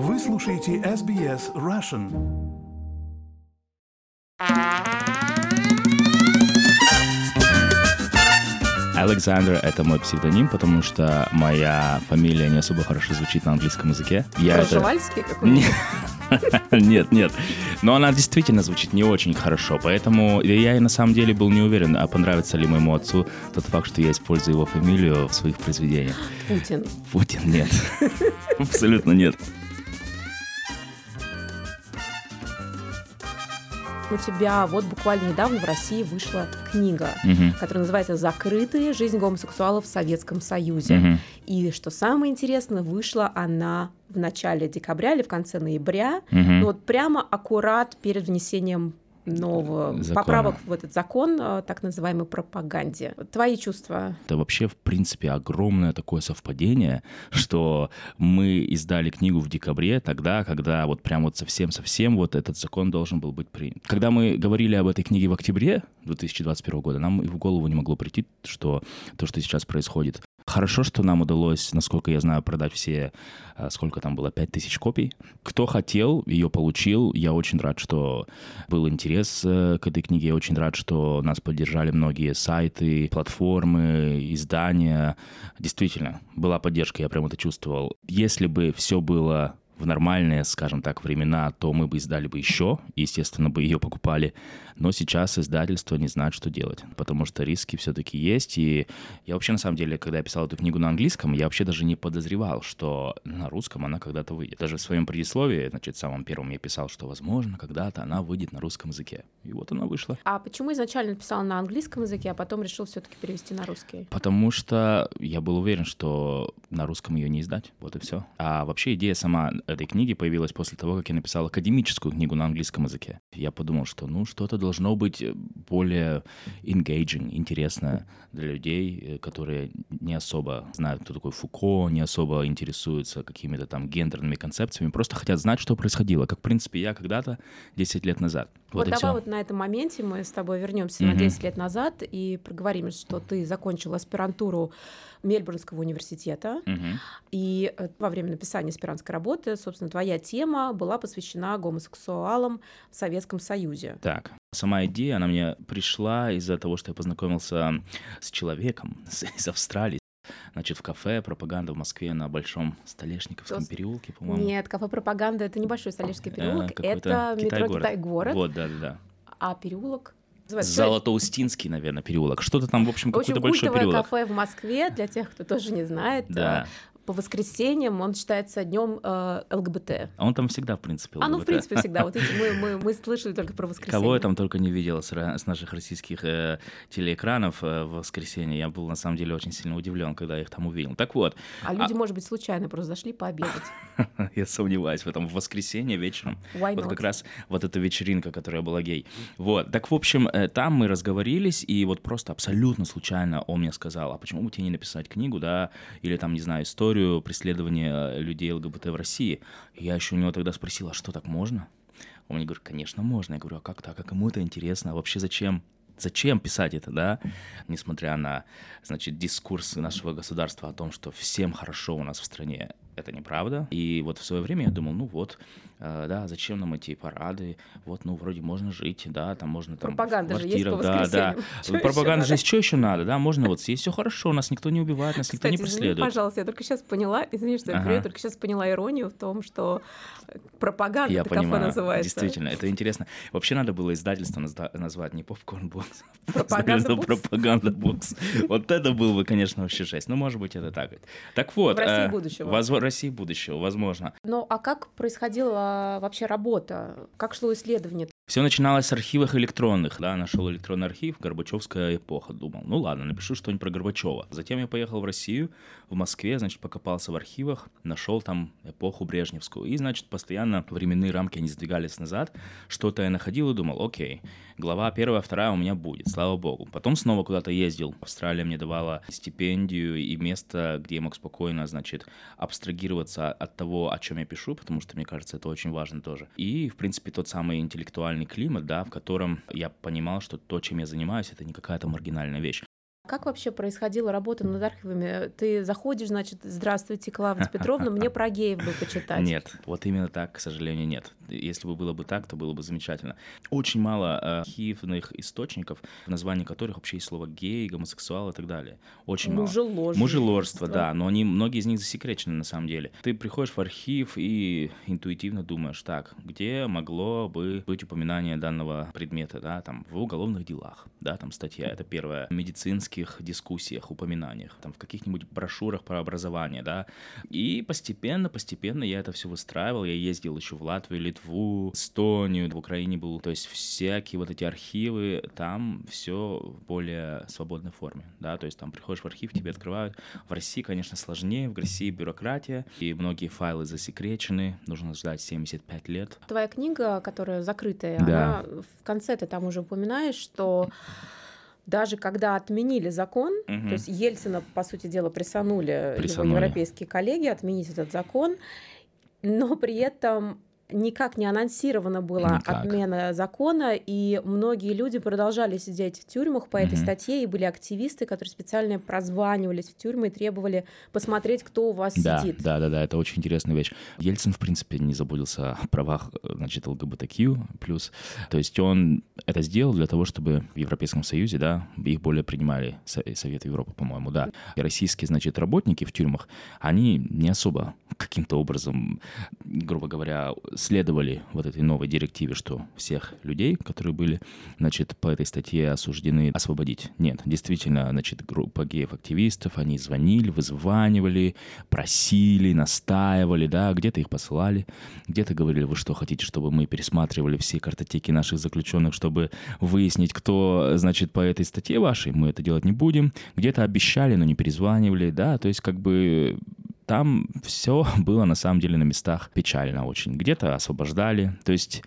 Вы слушаете SBS Russian. Александр — это мой псевдоним, потому что моя фамилия не особо хорошо звучит на английском языке. Я это... Проживальский какой-то? Нет, нет. Но она действительно звучит не очень хорошо, поэтому я и на самом деле был не уверен, а понравится ли моему отцу тот факт, что я использую его фамилию в своих произведениях. Путин. Путин нет. Абсолютно нет. У тебя вот буквально недавно в России вышла книга, Мгм. которая называется «Закрытые. Жизнь гомосексуалов в Советском Союзе». Мгм. И что самое интересное, вышла она в начале декабря или в конце ноября, Мгм. ну вот прямо аккурат перед внесением нового Закона. поправок в этот закон, э, так называемой пропаганде. Твои чувства? Это вообще, в принципе, огромное такое совпадение, что мы издали книгу в декабре, тогда, когда вот прям вот совсем-совсем вот этот закон должен был быть принят. Когда мы говорили об этой книге в октябре 2021 года, нам и в голову не могло прийти, что то, что сейчас происходит. Хорошо, что нам удалось, насколько я знаю, продать все, а, сколько там было, 5000 копий. Кто хотел, ее получил. Я очень рад, что был интерес э, к этой книге. Я очень рад, что нас поддержали многие сайты, платформы, издания. Действительно, была поддержка, я прям это чувствовал. Если бы все было в нормальные, скажем так, времена, то мы бы издали бы еще, естественно, бы ее покупали. Но сейчас издательство не знает, что делать, потому что риски все-таки есть. И я вообще, на самом деле, когда я писал эту книгу на английском, я вообще даже не подозревал, что на русском она когда-то выйдет. Даже в своем предисловии, значит, в самом первом я писал, что, возможно, когда-то она выйдет на русском языке. И вот она вышла. А почему изначально написал на английском языке, а потом решил все-таки перевести на русский? Потому что я был уверен, что на русском ее не издать. Вот и все. А вообще идея сама этой книги появилась после того, как я написал академическую книгу на английском языке. Я подумал, что ну что-то должно быть более engaging, интересное для людей, э, которые не особо знают, кто такой Фуко, не особо интересуются какими-то там гендерными концепциями, просто хотят знать, что происходило, как, в принципе, я когда-то 10 лет назад. Вот, и давай всё. вот на этом моменте мы с тобой вернемся на Мгм. 10 лет назад и проговорим, что ты закончил аспирантуру Мельбурнского университета, Мгм. и э, во время написания аспирантской работы, собственно, твоя тема была посвящена гомосексуалам в Советском Союзе. Так, сама идея, она мне пришла из-за того, что я познакомился с человеком с- из Австралии. Значит, в кафе «Пропаганда» в Москве на Большом Столешниковском Тос- переулке, по-моему. Нет, кафе пропаганда это небольшой Столешский Э, переулок, какой-то это метро Китай-город. Вот, да-да-да. а переулок называется Золотоустинский, наверное, переулок. Что-то там, в общем, В общем, какой-то большой переулок. кафе в Москве, для тех, кто тоже не знает, Да. По воскресеньям он считается днем э, ЛГБТ. А он там всегда, в принципе, А ну, в ЛГБТ. принципе, всегда. Вот эти мы, мы, мы слышали только про воскресенье. Кого я там только не видел с, с наших российских э, телеэкранов э, в воскресенье. Я был, на самом деле, очень сильно удивлен, когда я их там увидел. Так вот, А люди, может быть, случайно просто зашли пообедать. я сомневаюсь в этом. В воскресенье вечером Why Вот not? как раз вот эта вечеринка, которая была гей. Вот. Так, в общем, э, там мы разговорились, и вот просто абсолютно случайно он мне сказал, а почему бы тебе не написать книгу, да, или там, не знаю, историю преследования э, людей ЛГБТ в России. Я еще у него тогда спросил, а что так можно? Он мне говорит, конечно, можно. Я говорю, а как так? А кому это интересно? А вообще зачем? Зачем писать это, да? Несмотря на, значит, дискурс нашего государства о том, что всем хорошо у нас в стране, это неправда. И вот в свое время я думал, ну вот, э, да, зачем нам эти парады? Вот, ну, вроде можно жить, да, там можно там... в Пропаганда же есть да, да. ещё Пропаганда же есть, что еще надо, да, можно вот съесть, все хорошо, нас никто не убивает, нас никто не извини, преследует. пожалуйста, я только сейчас поняла, извини, что я говорю, я Ага. только сейчас поняла иронию в том, что э, пропаганда Я кафе понимаю, называется. действительно, это интересно. Вообще надо было издательство назвать не попкорн бокс, а Пропаганда пропаганда бокс. Вот это был бы, конечно, вообще жесть. Ну, может быть, это так. Так вот. В России э, будущего. возво- России будущего, возможно. Ну, а как происходила вообще работа? Как шло исследование? Все начиналось с архивов электронных, да, нашел электронный архив, Горбачевская эпоха, думал, ну ладно, напишу что-нибудь про Горбачева. Затем я поехал в Россию, в Москве, значит, покопался в архивах, нашел там эпоху Брежневскую, и, значит, постоянно временные рамки, они сдвигались назад, что-то я находил и думал, окей, глава первая, вторая у меня будет, слава богу. Потом снова куда-то ездил, Австралия мне давала стипендию и место, где я мог спокойно, значит, абстрагироваться от того, о чем я пишу, потому что, мне кажется, это очень важно тоже. И, в принципе, тот самый интеллектуальный климат, да, в котором я понимал, что то, чем я занимаюсь, это не какая-то маргинальная вещь. Как вообще происходила работа над архивами? Ты заходишь, значит, здравствуйте, Клавдия Петровна, мне про геев бы почитать. Нет, вот именно так, к сожалению, нет. Если бы было бы так, то было бы замечательно. Очень мало э, архивных источников, в названии которых вообще есть слово гей, гомосексуал и так далее. Очень мало. Мужеложество. Мужеложство, да, но они, многие из них засекречены на самом деле. Ты приходишь в архив и интуитивно думаешь, так, где могло бы быть упоминание данного предмета, да, там, в уголовных делах, да, там статья, это первое, медицинский медицинских дискуссиях, упоминаниях, там, в каких-нибудь брошюрах про образование, да. И постепенно, постепенно я это все выстраивал. Я ездил еще в Латвию, Литву, Эстонию, в Украине был. То есть всякие вот эти архивы, там все в более свободной форме, да. То есть там приходишь в архив, тебе открывают. В России, конечно, сложнее, в России бюрократия, и многие файлы засекречены, нужно ждать 75 лет. Твоя книга, которая закрытая, Да. она в конце ты там уже упоминаешь, что даже когда отменили закон, Мгм. то есть Ельцина, по сути дела, присанули, Присанули. его европейские коллеги отменить этот закон, но при этом никак не анонсирована была Никак. отмена закона, и многие люди продолжали сидеть в тюрьмах по этой Мгм. статье, и были активисты, которые специально прозванивались в тюрьмы и требовали посмотреть, кто у вас Да, сидит. да, да, да, это очень интересная вещь. Ельцин, в принципе, не заботился о правах, значит, ЛГБТQ+. То есть он это сделал для того, чтобы в Европейском Союзе, да, их более принимали, Со- Совет Европы, по-моему, да. И российские, значит, работники в тюрьмах, они не особо каким-то образом, грубо говоря, следовали вот этой новой директиве, что всех людей, которые были, значит, по этой статье осуждены, освободить. Нет, действительно, значит, группа геев-активистов, они звонили, вызванивали, просили, настаивали, да, где-то их посылали, где-то говорили, вы что, хотите, чтобы мы пересматривали все картотеки наших заключенных, чтобы выяснить, кто, значит, по этой статье вашей, мы это делать не будем. Где-то обещали, но не перезванивали, да, то есть как бы там все было на самом деле на местах печально очень. Где-то освобождали, то есть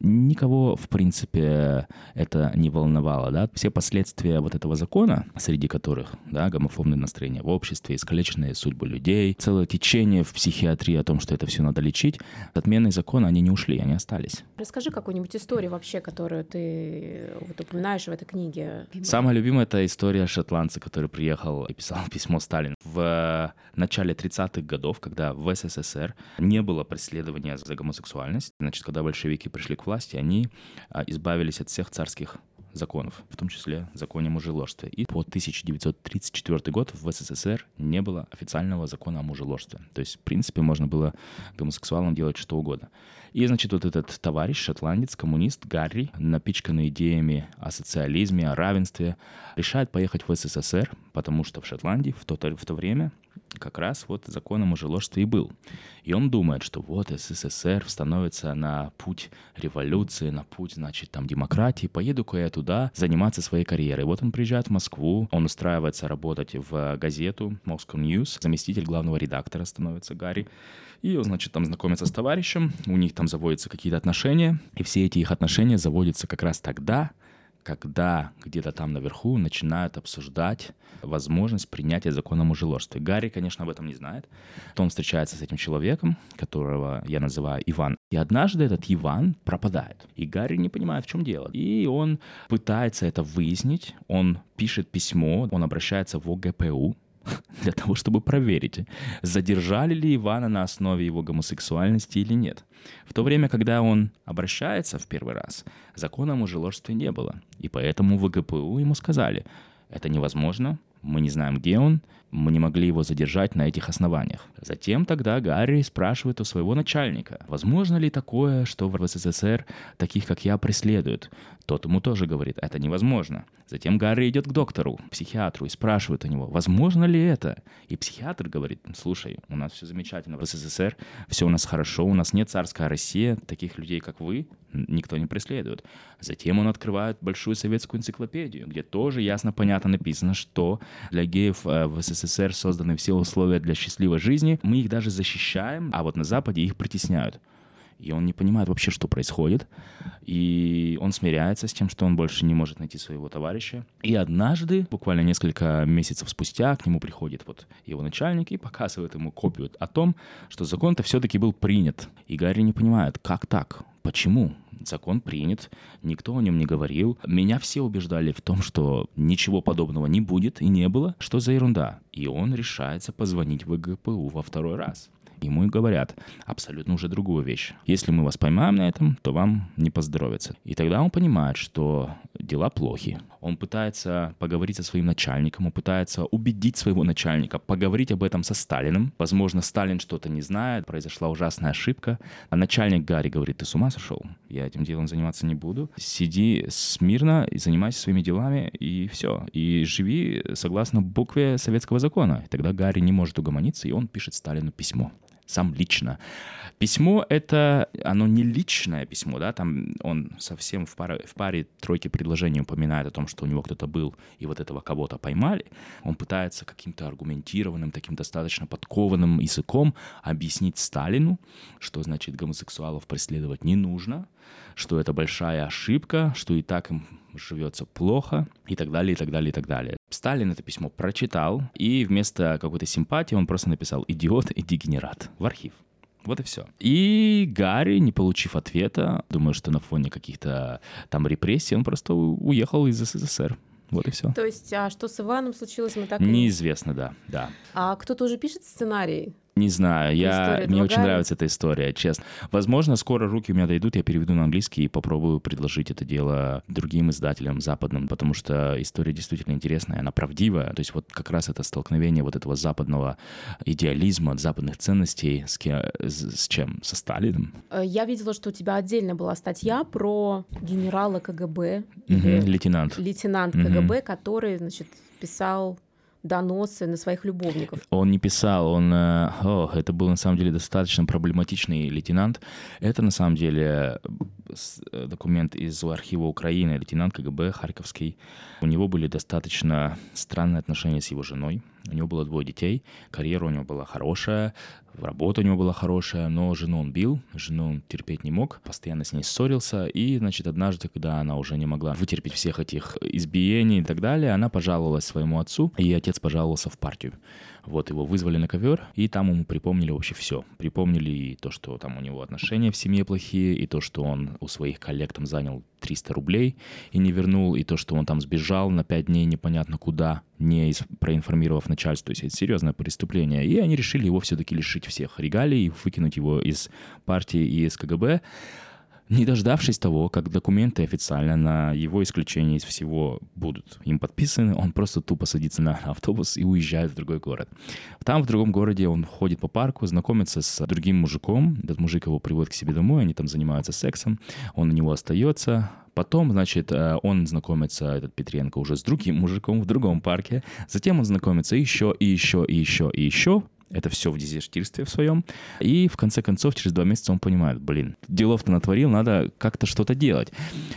никого, в принципе, это не волновало, да. Все последствия вот этого закона, среди которых, да, гомофобные настроения в обществе, искалеченные судьбы людей, целое течение в психиатрии о том, что это все надо лечить, от отмены закона они не ушли, они остались. Расскажи какую-нибудь историю вообще, которую ты вот упоминаешь в этой книге. Самая любимая это история шотландца, который приехал и писал письмо Сталину. В начале 30-х годов, когда в СССР не было преследования за гомосексуальность, значит, когда большевики пришли к власти, они а, избавились от всех царских законов, в том числе законе мужеложстве. И по 1934 год в СССР не было официального закона о мужеложстве. То есть, в принципе, можно было гомосексуалам делать что угодно. И, значит, вот этот товарищ, шотландец, коммунист Гарри, напичканный идеями о социализме, о равенстве, решает поехать в СССР, потому что в Шотландии в то, в то время как раз вот закон о мужеложстве и был. И он думает, что вот СССР становится на путь революции, на путь, значит, там, демократии, поеду-ка я туда заниматься своей карьерой. Вот он приезжает в Москву, он устраивается работать в газету Moscow News, заместитель главного редактора становится Гарри. И он, значит, там знакомится с товарищем, у них там заводятся какие-то отношения, и все эти их отношения заводятся как раз тогда, когда где-то там наверху начинают обсуждать возможность принятия закона о мужеложстве. Гарри, конечно, об этом не знает. То он встречается с этим человеком, которого я называю Иван. И однажды этот Иван пропадает. И Гарри не понимает, в чем дело. И он пытается это выяснить. Он пишет письмо, он обращается в ОГПУ, для того, чтобы проверить, задержали ли Ивана на основе его гомосексуальности или нет. В то время, когда он обращается в первый раз, закона о мужеложстве не было. И поэтому в ГПУ ему сказали, это невозможно, мы не знаем, где он, мы не могли его задержать на этих основаниях. Затем тогда Гарри спрашивает у своего начальника, возможно ли такое, что в СССР таких, как я, преследуют. Тот ему тоже говорит, это невозможно. Затем Гарри идет к доктору, психиатру, и спрашивает у него, возможно ли это? И психиатр говорит, слушай, у нас все замечательно в СССР, все у нас хорошо, у нас нет царская Россия, таких людей, как вы, никто не преследует. Затем он открывает большую советскую энциклопедию, где тоже ясно понятно написано, что для геев э, в СССР созданы все условия для счастливой жизни, мы их даже защищаем, а вот на Западе их притесняют. И он не понимает вообще, что происходит. И он смиряется с тем, что он больше не может найти своего товарища. И однажды, буквально несколько месяцев спустя, к нему приходит вот его начальник и показывает ему копию о том, что закон-то все-таки был принят. И Гарри не понимает, как так? Почему? Закон принят, никто о нем не говорил. Меня все убеждали в том, что ничего подобного не будет и не было. Что за ерунда? И он решается позвонить в ГПУ во второй раз. Ему и говорят абсолютно уже другую вещь. Если мы вас поймаем на этом, то вам не поздоровится. И тогда он понимает, что дела плохи. Он пытается поговорить со своим начальником, он пытается убедить своего начальника, поговорить об этом со Сталиным. Возможно, Сталин что-то не знает, произошла ужасная ошибка. А начальник Гарри говорит, ты с ума сошел? Я этим делом заниматься не буду. Сиди смирно и занимайся своими делами, и все. И живи согласно букве советского закона. И тогда Гарри не может угомониться, и он пишет Сталину письмо сам лично. Письмо — это, оно не личное письмо, да, там он совсем в паре, в паре тройки предложений упоминает о том, что у него кто-то был, и вот этого кого-то поймали. Он пытается каким-то аргументированным, таким достаточно подкованным языком объяснить Сталину, что, значит, гомосексуалов преследовать не нужно, что это большая ошибка, что и так им живется плохо, и так далее, и так далее, и так далее. Сталин это письмо прочитал, и вместо какой-то симпатии он просто написал «идиот и дегенерат» в архив. Вот и все. И Гарри, не получив ответа, думаю, что на фоне каких-то там репрессий, он просто уехал из СССР. Вот и все. То есть, а что с Иваном случилось, мы так Неизвестно, да, да. А кто-то уже пишет сценарий? Не знаю, я, мне очень нравится эта история, честно. Возможно, скоро руки у меня дойдут, я переведу на английский и попробую предложить это дело другим издателям западным, потому что история действительно интересная, она правдивая. То есть вот как раз это столкновение вот этого западного идеализма, западных ценностей с, ке, с, с чем? Со Сталиным. Э, я видела, что у тебя отдельно была статья про генерала КГБ. Угу, лейтенант. Лейтенант КГБ, угу. который, значит, писал доносы на своих любовников. Он не писал, он... Э, о, это был на самом деле достаточно проблематичный лейтенант. Это на самом деле э, документ из архива Украины, лейтенант КГБ Харьковский. У него были достаточно странные отношения с его женой. У него было двое детей, карьера у него была хорошая, работа у него была хорошая, но жену он бил, жену он терпеть не мог, постоянно с ней ссорился, и, значит, однажды, когда она уже не могла вытерпеть всех этих избиений и так далее, она пожаловалась своему отцу, и отец пожаловался в партию. Вот его вызвали на ковер, и там ему припомнили вообще все. Припомнили и то, что там у него отношения в семье плохие, и то, что он у своих коллег там занял 300 рублей и не вернул, и то, что он там сбежал на 5 дней непонятно куда, не проинформировав начальство. То есть это серьезное преступление. И они решили его все-таки лишить всех регалий, выкинуть его из партии и из КГБ не дождавшись того, как документы официально на его исключение из всего будут им подписаны, он просто тупо садится на автобус и уезжает в другой город. Там, в другом городе, он ходит по парку, знакомится с другим мужиком. Этот мужик его приводит к себе домой, они там занимаются сексом. Он у него остается, Потом, значит, э, он знакомится, этот Петренко, уже с другим мужиком в другом парке. Затем он знакомится еще, и еще, и еще, и еще. Это все в дезертирстве в своем. И в конце концов, через два месяца он понимает, блин, делов-то натворил, надо как-то что-то делать.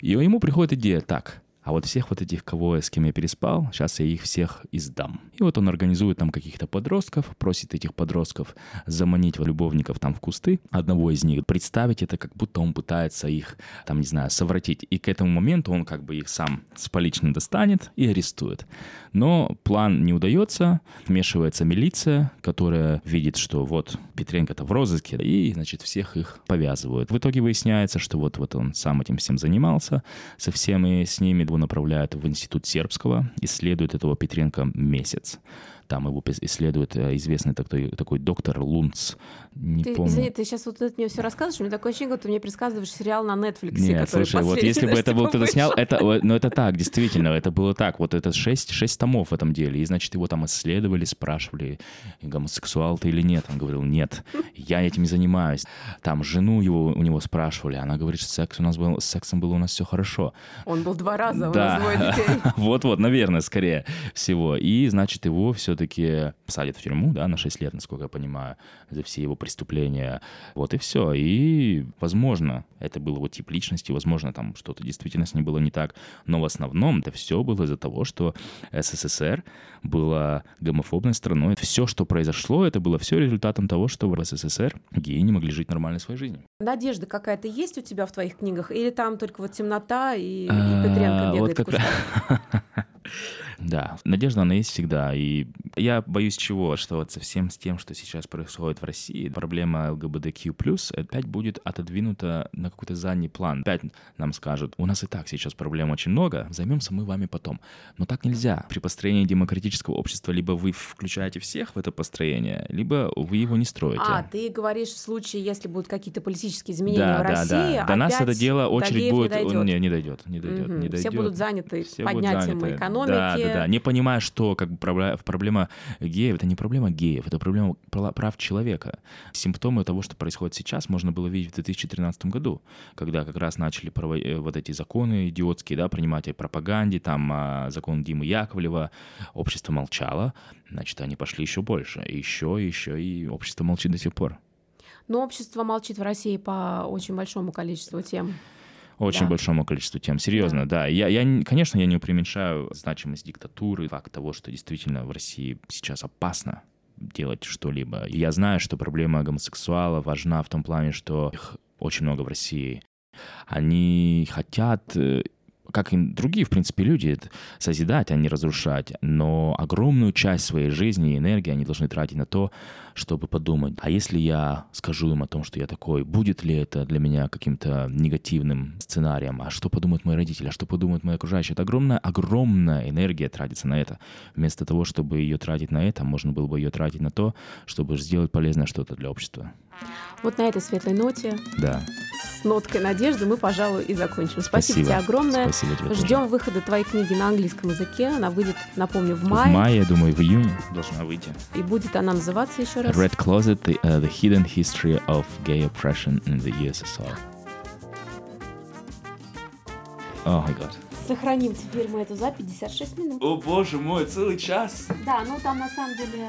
И ему приходит идея, так, а вот всех вот этих, кого с кем я переспал, сейчас я их всех издам. И вот он организует там каких-то подростков, просит этих подростков заманить любовников там в кусты, одного из них, представить это, как будто он пытается их, там, не знаю, совратить. И к этому моменту он как бы их сам с поличным достанет и арестует. Но план не удается, вмешивается милиция, которая видит, что вот Петренко-то в розыске, и, значит, всех их повязывают. В итоге выясняется, что вот, вот он сам этим всем занимался, со всеми с ними направляют в институт сербского, исследуют этого Петренко месяц. Там его исследует э, известный такой, такой доктор Лунц. Не ты, помню. Извини, ты сейчас вот это мне все рассказываешь, у меня такое ощущение, что ты мне предсказываешь сериал на Netflix. Нет, слушай, вот если бы это был кто-то снял, это, ну это так, действительно, это было так. Вот это шесть, шесть томов в этом деле. И, значит, его там исследовали, спрашивали, гомосексуал ты или нет. Он говорил, нет, я этим не занимаюсь. Там жену его у него спрашивали, она говорит, что секс у нас был, с сексом было у нас все хорошо. Он был два раза, у да. нас двое детей. Вот-вот, наверное, скорее всего. И, значит, его все все-таки посадят в тюрьму, да, на 6 лет, насколько я понимаю, за все его преступления. Вот и все. И, возможно, это был его тип личности, возможно, там что-то действительно с ним было не так, но в основном это все было из-за того, что СССР была гомофобной страной. Все, что произошло, это было все результатом того, что в СССР геи не могли жить нормальной своей жизнью. Надежда какая-то есть у тебя в твоих книгах? Или там только вот темнота и, и Петренко а, бегает вот как... Да, надежда, она есть всегда. И я боюсь чего? Что вот совсем с тем, что сейчас происходит в России, проблема ЛГБТQ+, опять будет отодвинута на какой-то задний план. Опять нам скажут, у нас и так сейчас проблем очень много, займемся мы вами потом. Но так нельзя. При построении демократического общества либо вы включаете всех в это построение, либо вы его не строите. А, ты говоришь в случае, если будут какие-то политические изменения да, в да, России, да. До нас это дело очередь будет... Не дойдет. Не, не дойдет, не дойдет, Мгм. не дойдет. Все будут заняты Все будут поднятием заняты. экономики. Да, да, да. Не понимая, что как бы проблема, геев это не проблема геев, это проблема прав человека. Симптомы того, что происходит сейчас, можно было видеть в 2013 году, когда как раз начали э, вот эти законы идиотские, да, принимать о пропаганде, там а, закон Димы Яковлева, общество молчало, значит, они пошли еще больше, еще, еще, и общество молчит до сих пор. Но общество молчит в России по очень большому количеству тем. Очень Да. большому количеству тем. Серьезно, да. Я, я, не- конечно, я не преуменьшаю значимость диктатуры, факт того, что действительно в России сейчас опасно делать что-либо. Я знаю, что проблема гомосексуала важна в том плане, что их очень много в России. Они хотят, э, как и другие, в принципе, люди, созидать, а не разрушать. Но огромную часть своей жизни и энергии они должны тратить на то, чтобы подумать, а если я скажу им о том, что я такой, будет ли это для меня каким-то негативным сценарием? А что подумают мои родители? А что подумают мои окружающие? Это огромная, огромная энергия тратится на это. Вместо того, чтобы ее тратить на это, можно было бы ее тратить на то, чтобы сделать полезное что-то для общества. Вот на этой светлой ноте, Да. с ноткой надежды, мы, пожалуй, и закончим. Спасибо, Спасибо. тебе огромное. Спасибо тебе тоже. Ждем выхода твоей книги на английском языке. Она выйдет, напомню, в В мае. мае, я думаю, в июне должна выйти. И будет она называться еще раз. Red Closet, the, uh, the Hidden History of Gay Oppression in the USSR. О май гад. Сохраним теперь мы эту за 56 минут. О боже мой, целый час! Да, ну там на самом деле